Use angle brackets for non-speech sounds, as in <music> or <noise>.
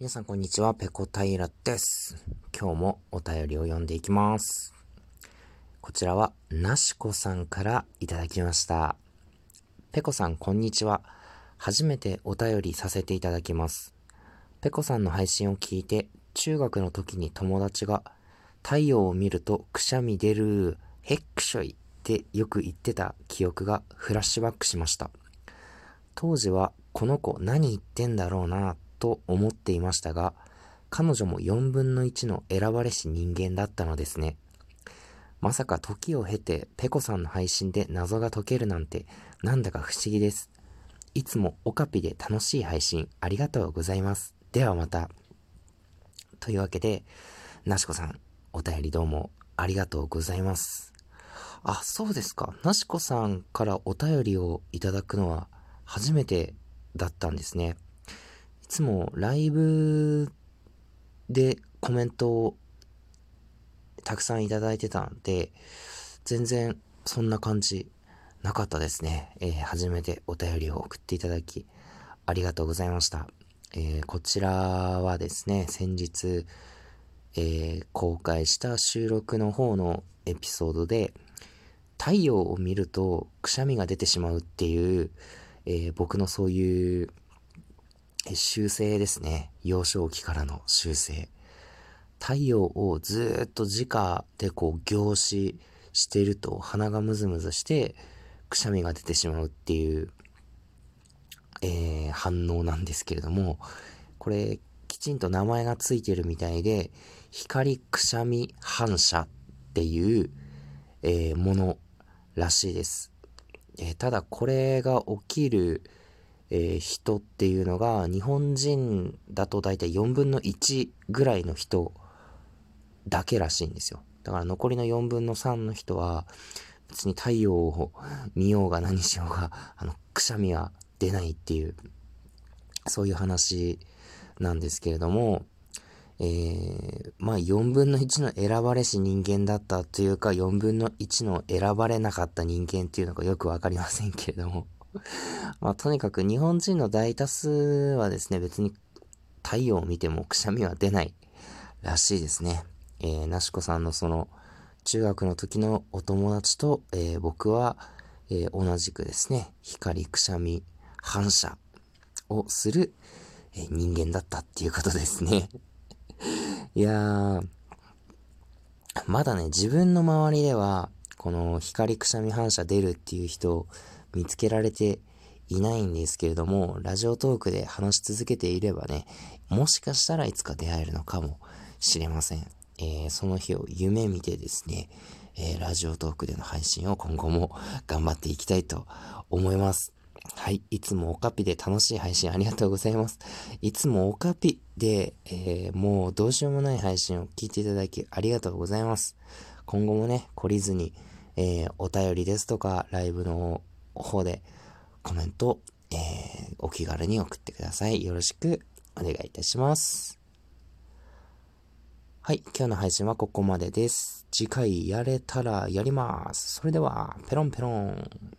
皆さんこんにちは、ペコ平です。今日もお便りを読んでいきます。こちらは、なしこさんからいただきました。ペコさんこんにちは。初めてお便りさせていただきます。ペコさんの配信を聞いて、中学の時に友達が、太陽を見るとくしゃみ出る、ヘックショイってよく言ってた記憶がフラッシュバックしました。当時は、この子何言ってんだろうなと思っていましたが、彼女も4分の1の選ばれし人間だったのですね。まさか時を経てペコさんの配信で謎が解けるなんてなんだか不思議です。いつもオカピで楽しい配信ありがとうございます。ではまた。というわけで、なしこさん、お便りどうもありがとうございます。あ、そうですか。なしこさんからお便りをいただくのは初めてだったんですね。つもライブでコメントをたくさんいただいてたんで、全然そんな感じなかったですね。えー、初めてお便りを送っていただき、ありがとうございました。えー、こちらはですね、先日、えー、公開した収録の方のエピソードで、太陽を見るとくしゃみが出てしまうっていう、え僕のそういう修正ですね。幼少期からの修正。太陽をずっと直でこう凝視してると鼻がムズムズしてくしゃみが出てしまうっていう、えー、反応なんですけれども、これきちんと名前がついてるみたいで、光くしゃみ反射っていう、えー、ものらしいです。えー、ただこれが起きる、えー、人っていうのが日本人だと大体4分の1ぐらいの人だけらしいんですよ。だから残りの4分の3の人は別に太陽を見ようが何しようが、あの、くしゃみは出ないっていう、そういう話なんですけれども、えー、まあ4分の1の選ばれし人間だったというか4分の1の選ばれなかった人間っていうのがよくわかりませんけれども <laughs> まあ、とにかく日本人の大多数はですね、別に太陽を見てもくしゃみは出ないらしいですね。えー、なしこさんのその中学の時のお友達と、えー、僕は、えー、同じくですね、光くしゃみ反射をする、えー、人間だったっていうことですね。<laughs> いやー、まだね、自分の周りでは、この光くしゃみ反射出るっていう人を見つけられていないんですけれども、ラジオトークで話し続けていればね、もしかしたらいつか出会えるのかもしれません。えー、その日を夢見てですね、えー、ラジオトークでの配信を今後も頑張っていきたいと思います。はい。いつもオカピで楽しい配信ありがとうございます。いつもオカピで、えー、もうどうしようもない配信を聞いていただきありがとうございます。今後もね、懲りずに、えー、お便りですとか、ライブの方でコメント、えー、お気軽に送ってください。よろしくお願いいたします。はい、今日の配信はここまでです。次回やれたらやります。それでは、ペロンペロン。